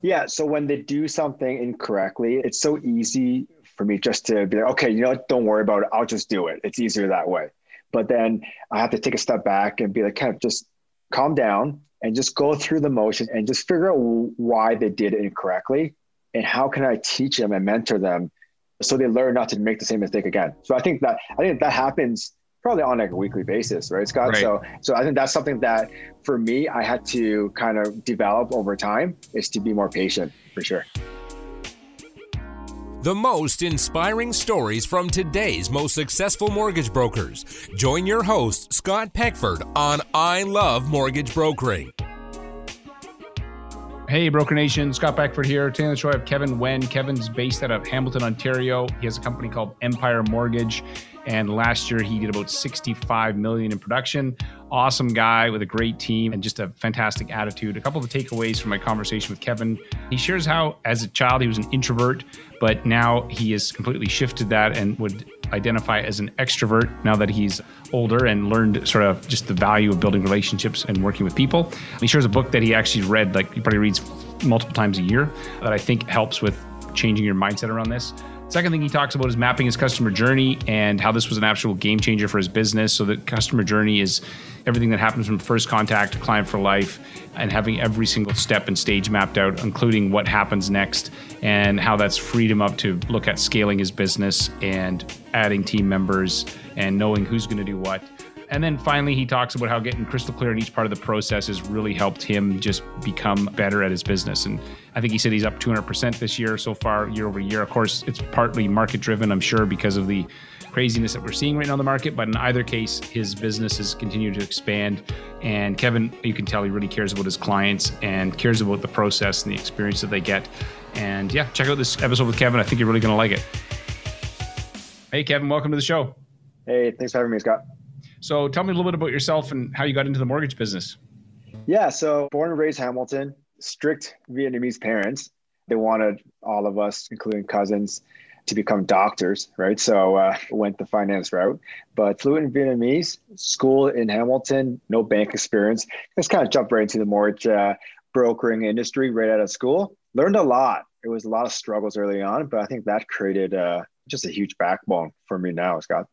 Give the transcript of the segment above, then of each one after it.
Yeah. So when they do something incorrectly, it's so easy for me just to be like, okay, you know? Don't worry about it. I'll just do it. It's easier that way. But then I have to take a step back and be like, kind of just calm down and just go through the motion and just figure out why they did it incorrectly and how can I teach them and mentor them so they learn not to make the same mistake again. So I think that I think that happens probably on like a weekly basis, right, Scott? Right. So so I think that's something that for me I had to kind of develop over time is to be more patient for sure. The most inspiring stories from today's most successful mortgage brokers. Join your host, Scott Peckford, on I Love Mortgage Brokering. Hey, Broker Nation, Scott Peckford here. Today on the show, I have Kevin Nguyen. Kevin's based out of Hamilton, Ontario. He has a company called Empire Mortgage, and last year he did about 65 million in production. Awesome guy with a great team and just a fantastic attitude. A couple of takeaways from my conversation with Kevin. He shares how, as a child, he was an introvert, but now he has completely shifted that and would identify as an extrovert now that he's older and learned sort of just the value of building relationships and working with people. He shares a book that he actually read, like he probably reads multiple times a year, that I think helps with changing your mindset around this. Second thing he talks about is mapping his customer journey and how this was an actual game changer for his business. So the customer journey is everything that happens from first contact to client for life and having every single step and stage mapped out, including what happens next and how that's freed him up to look at scaling his business and adding team members and knowing who's going to do what. And then finally, he talks about how getting crystal clear in each part of the process has really helped him just become better at his business. And I think he said he's up 200% this year so far, year over year. Of course, it's partly market driven, I'm sure, because of the craziness that we're seeing right now in the market. But in either case, his business has continued to expand. And Kevin, you can tell he really cares about his clients and cares about the process and the experience that they get. And yeah, check out this episode with Kevin. I think you're really going to like it. Hey, Kevin, welcome to the show. Hey, thanks for having me, Scott. So tell me a little bit about yourself and how you got into the mortgage business. Yeah, so born and raised Hamilton, strict Vietnamese parents. They wanted all of us, including cousins, to become doctors, right? So uh, went the finance route, but fluent in Vietnamese, school in Hamilton, no bank experience. Just kind of jumped right into the mortgage uh, brokering industry right out of school. Learned a lot. It was a lot of struggles early on, but I think that created uh, just a huge backbone for me now, Scott.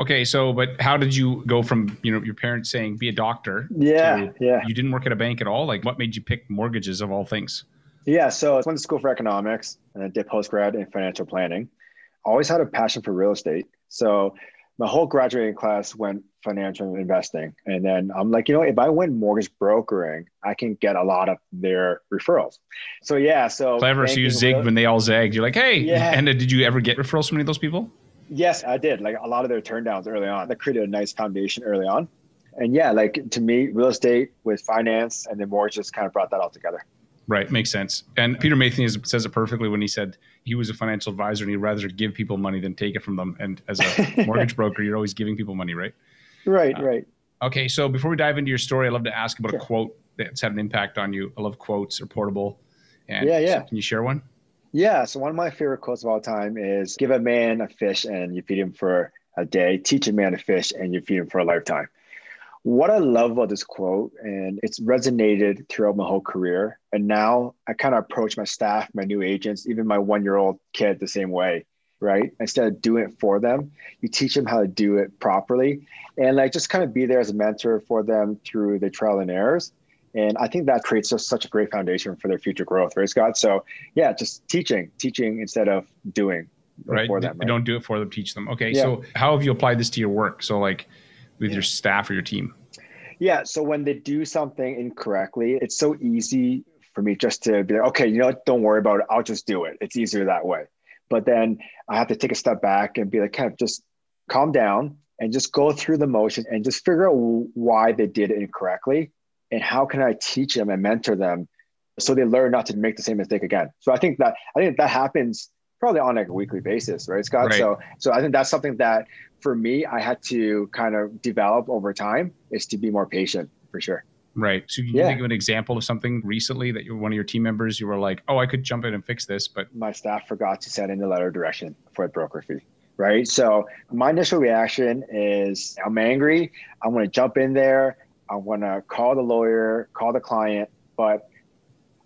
Okay, so but how did you go from you know your parents saying be a doctor? Yeah, yeah. You didn't work at a bank at all. Like, what made you pick mortgages of all things? Yeah, so I went to school for economics and then did post grad in financial planning. Always had a passion for real estate. So my whole graduating class went financial investing. And then I'm like, you know, if I went mortgage brokering, I can get a lot of their referrals. So yeah, so clever. So you zigged when they all zagged. You're like, hey, yeah. and did you ever get referrals from any of those people? Yes, I did. Like a lot of their turndowns early on. That created a nice foundation early on. And yeah, like to me, real estate with finance and then mortgage just kind of brought that all together. Right, makes sense. And Peter Matthews says it perfectly when he said he was a financial advisor and he'd rather give people money than take it from them. And as a mortgage broker, you're always giving people money, right? Right, uh, right. Okay, so before we dive into your story, I'd love to ask about sure. a quote that's had an impact on you. I love quotes or portable. And yeah, yeah. So can you share one? Yeah. So one of my favorite quotes of all time is give a man a fish and you feed him for a day, teach a man to fish and you feed him for a lifetime. What I love about this quote, and it's resonated throughout my whole career. And now I kind of approach my staff, my new agents, even my one year old kid the same way, right? Instead of doing it for them, you teach them how to do it properly and like just kind of be there as a mentor for them through the trial and errors. And I think that creates just such a great foundation for their future growth, right, Scott? So yeah, just teaching, teaching instead of doing right. For them, right? don't do it for them, teach them. Okay. Yeah. So how have you applied this to your work? So like with yeah. your staff or your team? Yeah. So when they do something incorrectly, it's so easy for me just to be like, okay, you know what? Don't worry about it. I'll just do it. It's easier that way. But then I have to take a step back and be like, kind of just calm down and just go through the motion and just figure out why they did it incorrectly and how can I teach them and mentor them so they learn not to make the same mistake again. So I think that I think that happens probably on like a weekly basis, right, Scott? Right. So so I think that's something that for me I had to kind of develop over time is to be more patient for sure. Right. So you yeah. think of an example of something recently that you one of your team members you were like, oh, I could jump in and fix this, but my staff forgot to send in the letter of direction for a broker fee. Right. So my initial reaction is I'm angry. I'm going to jump in there. I'm to call the lawyer, call the client, but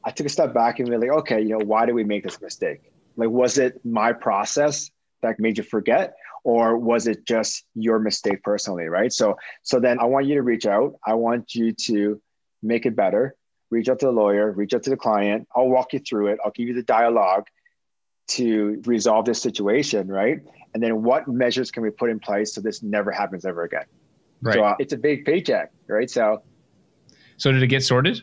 I took a step back and be like, okay, you know, why did we make this mistake? Like, was it my process that made you forget? Or was it just your mistake personally? Right. So, so then I want you to reach out. I want you to make it better. Reach out to the lawyer, reach out to the client. I'll walk you through it. I'll give you the dialogue to resolve this situation. Right. And then what measures can we put in place so this never happens ever again? Right. So uh, it's a big paycheck. Right. So, so did it get sorted?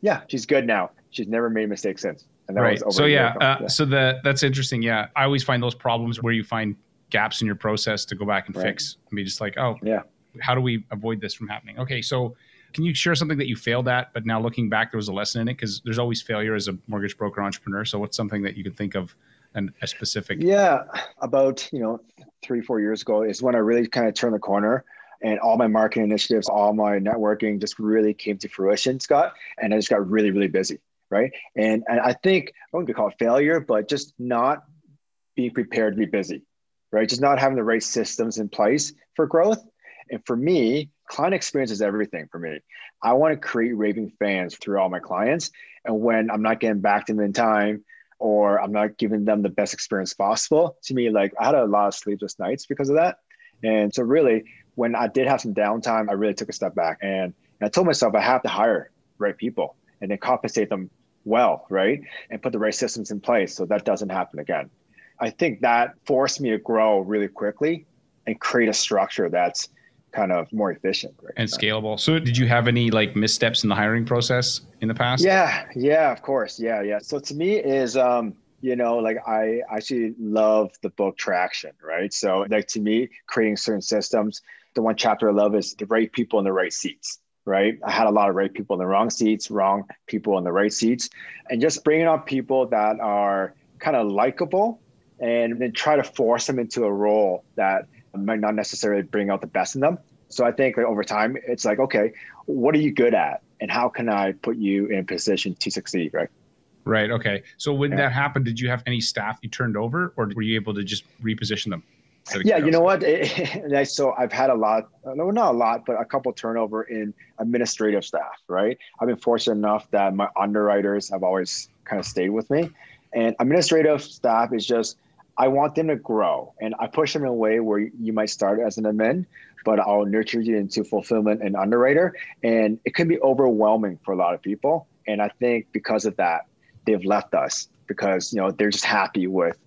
Yeah, she's good now. She's never made a mistake since. right. so yeah, uh, yeah, so the that's interesting. Yeah, I always find those problems where you find gaps in your process to go back and right. fix and be just like, oh, yeah, how do we avoid this from happening? Okay, so can you share something that you failed at, but now looking back, there was a lesson in it because there's always failure as a mortgage broker entrepreneur. So what's something that you could think of and a specific? Yeah, about you know three four years ago is when I really kind of turned the corner and all my marketing initiatives, all my networking just really came to fruition, Scott. And I just got really, really busy. Right. And, and I think I wouldn't call it failure, but just not being prepared to be busy, right? Just not having the right systems in place for growth. And for me, client experience is everything for me. I want to create raving fans through all my clients. And when I'm not getting back to them in time, or I'm not giving them the best experience possible, to me, like I had a lot of sleepless nights because of that. And so, really, when I did have some downtime, I really took a step back and, and I told myself I have to hire right people and then compensate them well, right? And put the right systems in place so that doesn't happen again. I think that forced me to grow really quickly and create a structure that's kind of more efficient right? and scalable. So did you have any like missteps in the hiring process in the past? Yeah, yeah, of course. Yeah, yeah. So to me is um you know like i actually love the book traction right so like to me creating certain systems the one chapter I love is the right people in the right seats, right? I had a lot of right people in the wrong seats, wrong people in the right seats, and just bringing on people that are kind of likable and then try to force them into a role that might not necessarily bring out the best in them. So I think over time, it's like, okay, what are you good at? And how can I put you in a position to succeed, right? Right. Okay. So when yeah. that happened, did you have any staff you turned over or were you able to just reposition them? yeah, you know what? It, so I've had a lot, no, not a lot, but a couple turnover in administrative staff. Right. I've been fortunate enough that my underwriters have always kind of stayed with me, and administrative staff is just I want them to grow, and I push them in a way where you might start as an admin, but I'll nurture you into fulfillment and underwriter, and it can be overwhelming for a lot of people. And I think because of that, they've left us because you know they're just happy with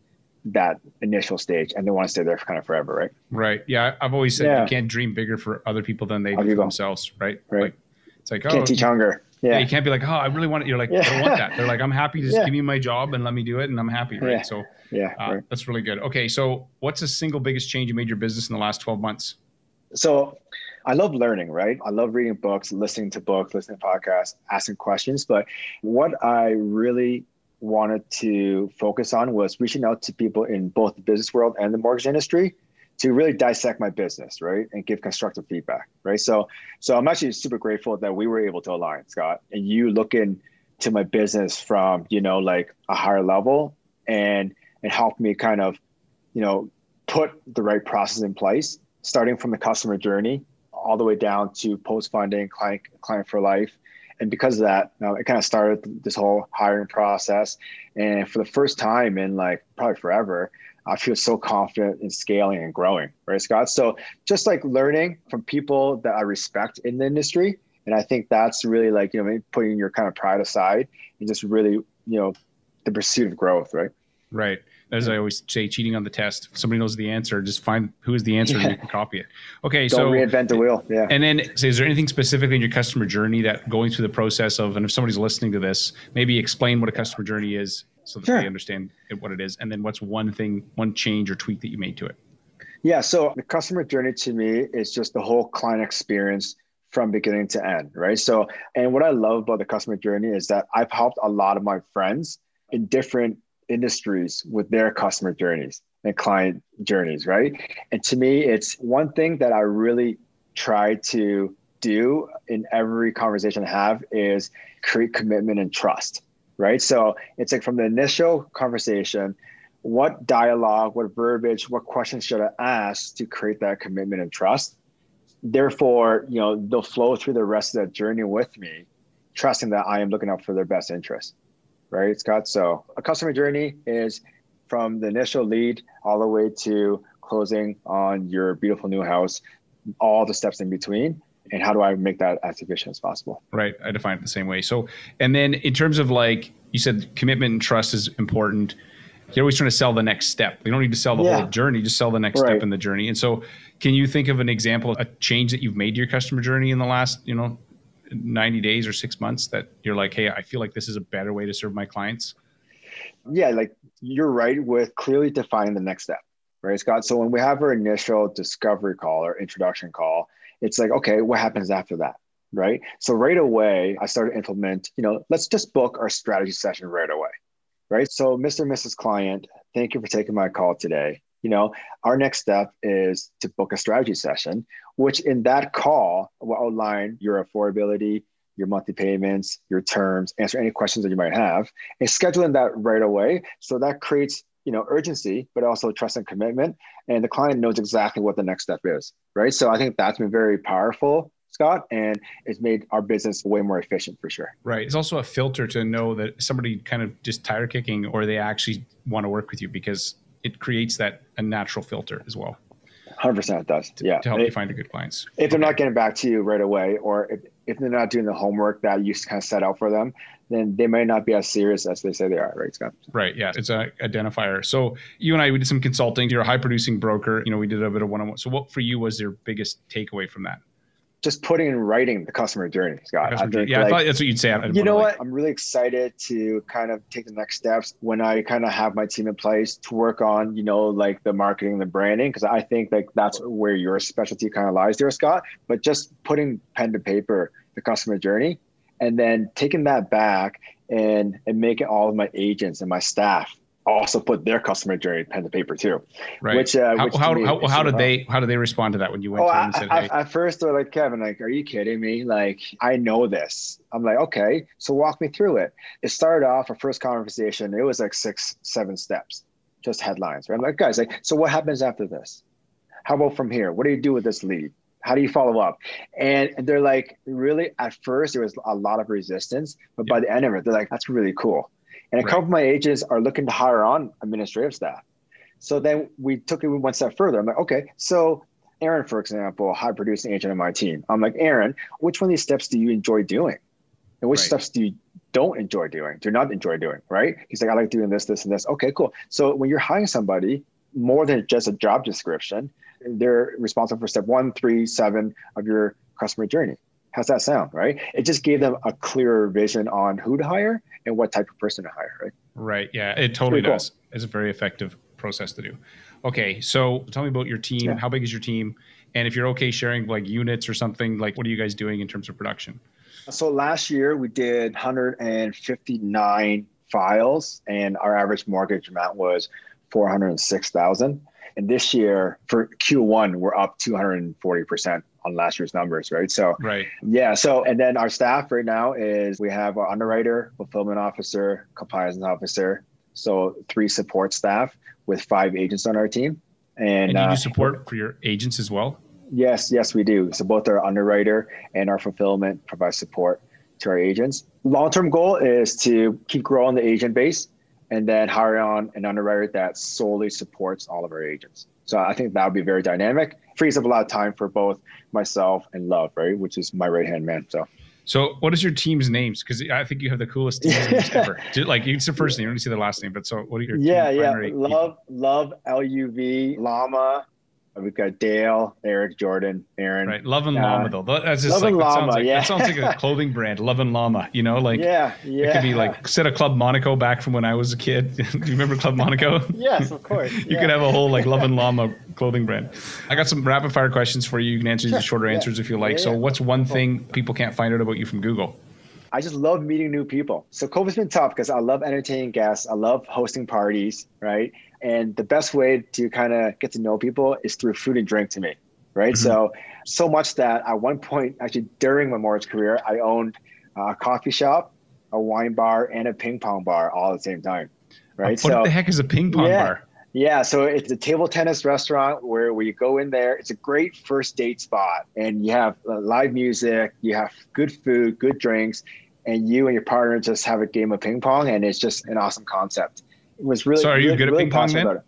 that initial stage and they want to stay there for kind of forever, right? Right. Yeah. I've always said yeah. you can't dream bigger for other people than they do for themselves, right? Right. Like, it's like, oh, can't teach hunger. Yeah. yeah. You can't be like, oh, I really want it. You're like, yeah. I don't want that. They're like, I'm happy just yeah. give me my job and let me do it. And I'm happy. Right. Yeah. So yeah, uh, right. that's really good. Okay. So what's the single biggest change you made your business in the last 12 months? So I love learning, right? I love reading books, listening to books, listening to podcasts, asking questions. But what I really wanted to focus on was reaching out to people in both the business world and the mortgage industry to really dissect my business, right, and give constructive feedback, right. So, so I'm actually super grateful that we were able to align, Scott, and you look into my business from you know like a higher level and and help me kind of, you know, put the right process in place, starting from the customer journey all the way down to post funding, client client for life, and because of that, you know, it kind of started this whole hiring process. And for the first time in like probably forever, I feel so confident in scaling and growing, right, Scott? So just like learning from people that I respect in the industry. And I think that's really like, you know, putting your kind of pride aside and just really, you know, the pursuit of growth, right? Right as I always say, cheating on the test. If somebody knows the answer, just find who is the answer yeah. and you can copy it. Okay, Don't so reinvent the wheel. Yeah. And then, so is there anything specifically in your customer journey that going through the process of, and if somebody's listening to this, maybe explain what a customer journey is so that sure. they understand what it is, and then what's one thing, one change or tweak that you made to it. Yeah. So the customer journey to me is just the whole client experience from beginning to end, right? So, and what I love about the customer journey is that I've helped a lot of my friends in different industries with their customer journeys and client journeys, right? And to me, it's one thing that I really try to do in every conversation I have is create commitment and trust, right? So it's like from the initial conversation, what dialogue, what verbiage, what questions should I ask to create that commitment and trust? Therefore, you know, they'll flow through the rest of that journey with me, trusting that I am looking out for their best interest right, Scott? So a customer journey is from the initial lead all the way to closing on your beautiful new house, all the steps in between. And how do I make that as efficient as possible? Right. I define it the same way. So, and then in terms of like you said, commitment and trust is important. You're always trying to sell the next step. You don't need to sell the yeah. whole journey, just sell the next right. step in the journey. And so, can you think of an example, a change that you've made to your customer journey in the last, you know, 90 days or six months that you're like, hey, I feel like this is a better way to serve my clients? Yeah, like you're right with clearly defining the next step, right, Scott? So when we have our initial discovery call or introduction call, it's like, okay, what happens after that? Right. So right away, I started to implement, you know, let's just book our strategy session right away. Right. So, Mr. and Mrs. Client, thank you for taking my call today you know, our next step is to book a strategy session, which in that call will outline your affordability, your monthly payments, your terms, answer any questions that you might have, and scheduling that right away. So that creates, you know, urgency, but also trust and commitment. And the client knows exactly what the next step is, right? So I think that's been very powerful Scott, and it's made our business way more efficient for sure. Right. It's also a filter to know that somebody kind of just tire kicking or they actually want to work with you because it creates that a natural filter as well. Hundred percent, it does. To, yeah, to help it, you find the good clients. If they're not getting back to you right away, or if, if they're not doing the homework that you kind of set out for them, then they may not be as serious as they say they are. Right, Scott? Right. Yeah, it's an identifier. So you and I, we did some consulting. You're a high producing broker. You know, we did a bit of one on one. So what for you was your biggest takeaway from that? Just putting in writing the customer journey, Scott. Customer journey. yeah, like, I thought that's what you'd say. You know what? I'm really excited to kind of take the next steps when I kind of have my team in place to work on, you know, like the marketing, the branding, because I think like that's where your specialty kind of lies there, Scott. But just putting pen to paper, the customer journey, and then taking that back and and making all of my agents and my staff also put their customer journey pen to paper too. Right. Which, uh, how, which how, how, how did they how did they respond to that when you went oh, to them and said, hey? At first they're like, Kevin, like, are you kidding me? Like, I know this. I'm like, okay, so walk me through it. It started off our first conversation. It was like six, seven steps, just headlines. Right? I'm like, guys, like, so what happens after this? How about from here? What do you do with this lead? How do you follow up? And they're like, really, at first, there was a lot of resistance, but by the end of it, they're like, that's really cool and a right. couple of my agents are looking to hire on administrative staff. So then we took it one step further. I'm like, okay, so Aaron, for example, high producing agent on my team. I'm like, Aaron, which one of these steps do you enjoy doing? And which right. steps do you don't enjoy doing, do not enjoy doing, right? He's like, I like doing this, this, and this. Okay, cool. So when you're hiring somebody, more than just a job description, they're responsible for step one, three, seven of your customer journey. How's that sound, right? It just gave them a clearer vision on who to hire and what type of person to hire, right? Right. Yeah, it totally does. Cool. It's a very effective process to do. Okay, so tell me about your team. Yeah. How big is your team? And if you're okay sharing like units or something, like what are you guys doing in terms of production? So last year we did 159 files, and our average mortgage amount was 406,000. And this year for Q1, we're up 240% on last year's numbers, right? So, right. Yeah. So, and then our staff right now is we have our underwriter, fulfillment officer, compliance officer. So, three support staff with five agents on our team. And, and you uh, do support for your agents as well? Yes, yes, we do. So, both our underwriter and our fulfillment provide support to our agents. Long term goal is to keep growing the agent base and then hire on an underwriter that solely supports all of our agents. So I think that would be very dynamic. Frees up a lot of time for both myself and Love, right? Which is my right hand man. So. So, what is your team's names? Because I think you have the coolest team names ever. Like, you it's the first name. You don't see the last name, but so what are your yeah, yeah, love, love, L U V, Llama, We've got Dale, Eric, Jordan, Aaron. Right, Love and uh, Llama though. That's just Love like, and Llama, sounds like, yeah. That sounds like a clothing brand. Love and Llama. You know, like yeah, yeah. It could be like set a Club Monaco back from when I was a kid. Do you remember Club Monaco? yes, of course. you yeah. could have a whole like Love and Llama clothing brand. I got some rapid fire questions for you. You can answer these shorter yeah. answers if you like. so, what's one thing people can't find out about you from Google? I just love meeting new people. So COVID's been tough because I love entertaining guests. I love hosting parties, right? And the best way to kind of get to know people is through food and drink to me, right? Mm-hmm. So, so much that at one point, actually during my mortgage career, I owned a coffee shop, a wine bar, and a ping pong bar all at the same time, right? So what so, the heck is a ping pong yeah, bar? Yeah, so it's a table tennis restaurant where, where you go in there. It's a great first date spot, and you have uh, live music, you have good food, good drinks, and you and your partner just have a game of ping pong, and it's just an awesome concept. Was really. So, are you really, good really at ping pong then?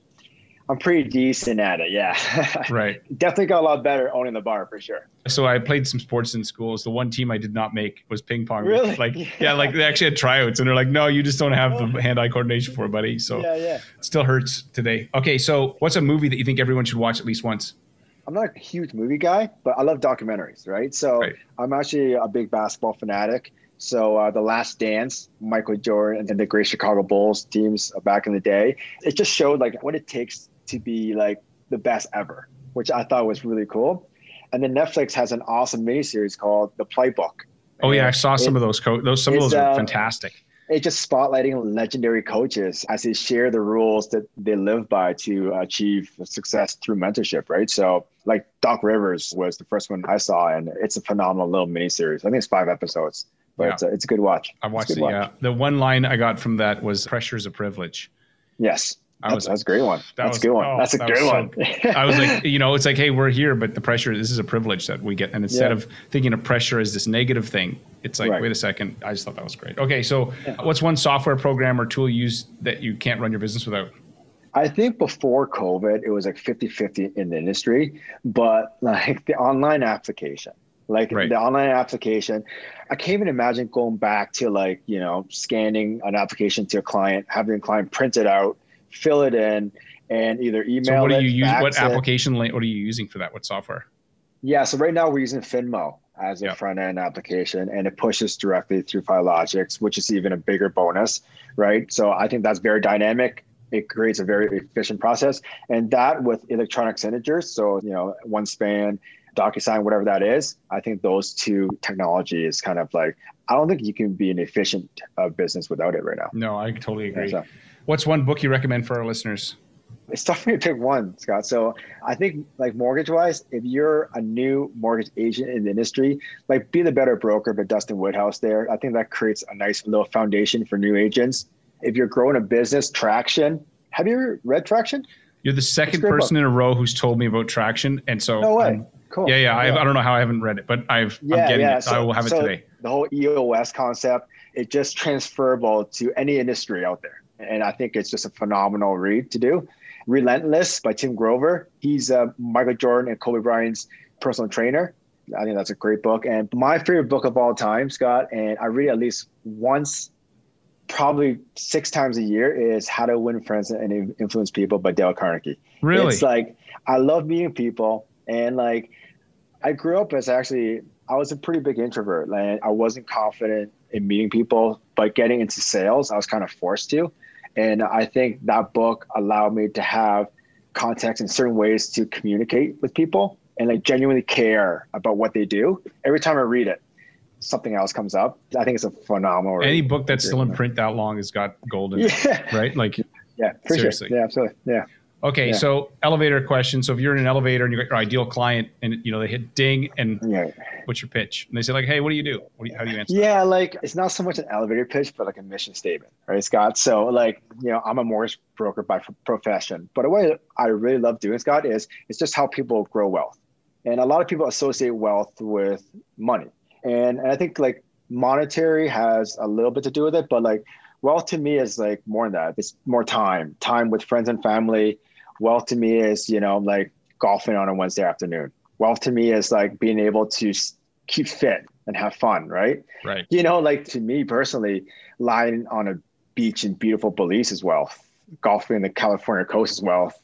I'm pretty decent at it. Yeah. Right. Definitely got a lot better owning the bar for sure. So I played some sports in schools. The one team I did not make was ping pong. Really? Like, Yeah. yeah, like they actually had tryouts, and they're like, "No, you just don't have the oh. hand-eye coordination for it, buddy." So Yeah, yeah. it still hurts today. Okay, so what's a movie that you think everyone should watch at least once? I'm not a huge movie guy, but I love documentaries, right? So Right. I'm actually a big basketball fanatic. So uh, The Last Dance, Michael Jordan and the great Chicago Bulls teams back in the day, it just showed like what it takes to be like the best ever, which I thought was really cool. And then Netflix has an awesome miniseries called The Playbook. Oh yeah, I saw some of those. Co- those some of those are uh, fantastic. It's just spotlighting legendary coaches as they share the rules that they live by to achieve success through mentorship, right? So, like Doc Rivers was the first one I saw, and it's a phenomenal little miniseries. I think it's five episodes, but Yeah. it's, a, it's a good watch. I watched it. the watch. uh, the one line I got from that was "Pressure is a privilege." Yes, I that's, was- that's a great one. that That's was- a good one. oh, that's a that good one. I was like, you know, it's like, hey, we're here, but the pressure, this is a privilege that we get. And instead Yeah. of thinking of pressure as this negative thing, it's like, Right. wait a second. I just thought that was great. Okay. So what's one software program or tool you use that you can't run your business without? I think before COVID, it was like 50 50 in the industry, but like the online application, like Right. the online application, I can't even imagine going back to like, you know, scanning an application to a client, having the client print it out, fill it in, and either email So what do you use? What it. application, what are you using for that? What software? Yeah, so right now we're using Finmo as a Yep. front end application and it pushes directly through Filogix, which is even a bigger bonus, right? So I think that's very dynamic. It creates a very efficient process. And that with electronic signatures, so you know, OneSpan, DocuSign, whatever that is, I think those two technology is kind of like I don't think you can be an efficient uh, business without it right now. No, I totally agree. so- What's one book you recommend for our listeners? It's tough for me to pick one, Scott. So I think like mortgage wise, if you're a new mortgage agent in the industry, like be the better broker, but Dustin Woodhouse there. I think that creates a nice little foundation for new agents. If you're growing a business, traction. Have you ever read Traction? You're the second person in a row who's told me about traction. And so, No way. I'm- Cool. yeah, yeah, I, I don't know how I haven't read it, but I've, I'm Yeah, getting yeah. it. I will have it so today. The whole EOS concept, it's just transferable to any industry out there. And I think it's just a phenomenal read to do. Relentless by Tim Grover. He's uh, Michael Jordan and Kobe Bryant's personal trainer. I think that's a great book. And my favorite book of all time, Scott, and I read at least once, probably six times a year, is How to Win Friends and Influence People by Dale Carnegie. Really? It's like I love meeting people, and like I grew up as actually I was a pretty big introvert. Like I wasn't confident in meeting people, but getting into sales, I was kind of forced to. And I think that book allowed me to have context in certain ways to communicate with people and like genuinely care about what they do. Every time I read it, something else comes up. I think it's a phenomenal. Any book that's still in print that long has got gold in it, Yeah, right? Like, yeah, Seriously. sure. Yeah, absolutely. Yeah. okay, Yeah. so elevator question. So if you're in an elevator and you got your ideal client and, you know, they hit ding and Yeah. what's your pitch? And they say like, hey, what do you do? What do you, how do you answer? Yeah, like it's not so much an elevator pitch, but like a mission statement, right, Scott? So, like, you know, I'm a mortgage broker by profession, but way I really love doing, Scott, is it's just how people grow wealth. And a lot of people associate wealth with money. And, and I think like monetary has a little bit to do with it, but like wealth to me is like more than that. It's more time, time with friends and family. Wealth to me is, you know, like golfing on a Wednesday afternoon. Wealth to me is like being able to keep fit and have fun, right? Right. You know, like to me personally, lying on a beach in beautiful Belize is wealth. Golfing the California coast is wealth.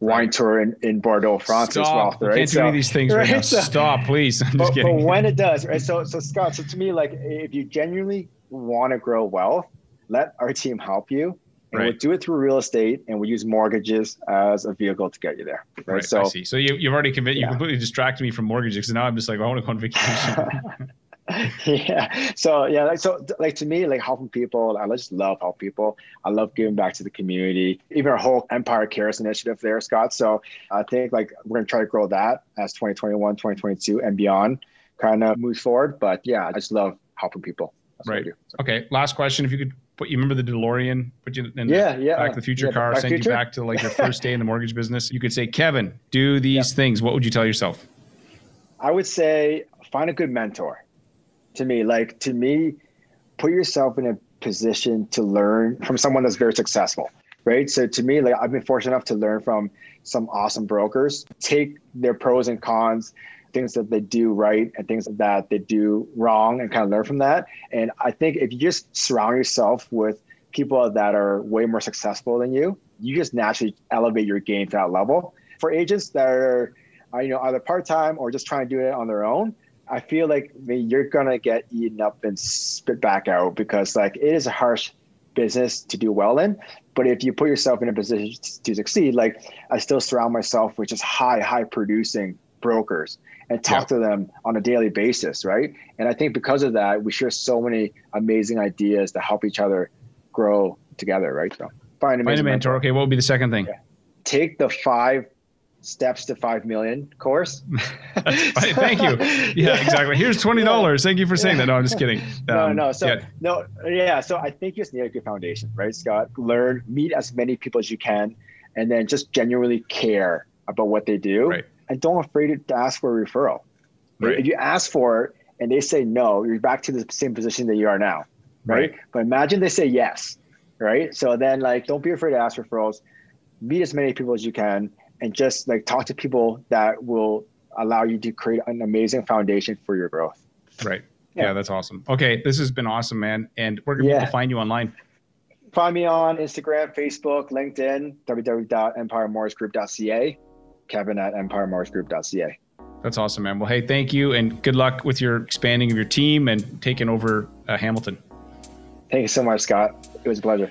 Wine tour in, in Bordeaux, France Stop. wealth, You right? can't do any of these things right, right, now. so- Stop, please. I'm just but, but when it does, right? So, so Scott, so to me, like if you genuinely want to grow wealth, let our team help you. And we'll Right. do it through real estate and we'll use mortgages as a vehicle to get you there. Right. Right, so I see. So you, you've already convinced, you completely distracted me from mortgages because now I'm just like, I want to go on vacation. yeah. So yeah, like so like to me, like helping people, I just love helping people. I love giving back to the community. Even our whole Empire Cares initiative there, Scott. So I think like we're gonna try to grow that as 2021, 2022 and beyond kind of moves forward. But yeah, I just love helping people. That's Right. do. So- okay. Last question. If you could put, you remember the DeLorean, put you in Yeah, the yeah. Back to the Future yeah, car, send you back to like your first day in the mortgage business. You could say, Kevin, do these things. What would you tell yourself? I would say find a good mentor. To me, like to me, put yourself in a position to learn from someone that's very successful, right? So to me, like I've been fortunate enough to learn from some awesome brokers, take their pros and cons, things that they do right and things that they do wrong and kind of learn from that. And I think if you just surround yourself with people that are way more successful than you, you just naturally elevate your game to that level. For agents that are, you know, either part-time or just trying to do it on their own, I feel like I mean, you're gonna get eaten up and spit back out because like it is a harsh business to do well in. But if you put yourself in a position to succeed, like I still surround myself with just high, high producing brokers and talk yeah. to them on a daily basis, right? And I think because of that, we share so many amazing ideas to help each other grow together, right? So find a, find a mentor. mentor. Okay, what would be the second thing? Yeah. Take the five steps to 5 million course. Thank you. Yeah, exactly. Here's $20. Yeah. Thank you for saying that. No, I'm just kidding. Um, no, no. So, yeah. no, yeah. So I think you just need a good foundation, right, Scott? Learn, meet as many people as you can, and then just genuinely care about what they do. Right. And don't afraid to ask for a referral. Right. If you ask for it and they say no, you're back to the same position that you are now. Right. right. But imagine they say yes. Right. So then, like, don't be afraid to ask referrals. Meet as many people as you can and just like talk to people that will allow you to create an amazing foundation for your growth. Right. Yeah, yeah that's awesome. Okay, this has been awesome, man. And where can yeah. people find you online? Find me on Instagram, Facebook, LinkedIn, www.empiremortgagegroup.ca, Kevin at empiremortgagegroup.ca. That's awesome, man. Well, hey, thank you, and good luck with your expanding of your team and taking over uh, Hamilton. Thank you so much, Scott. It was a pleasure.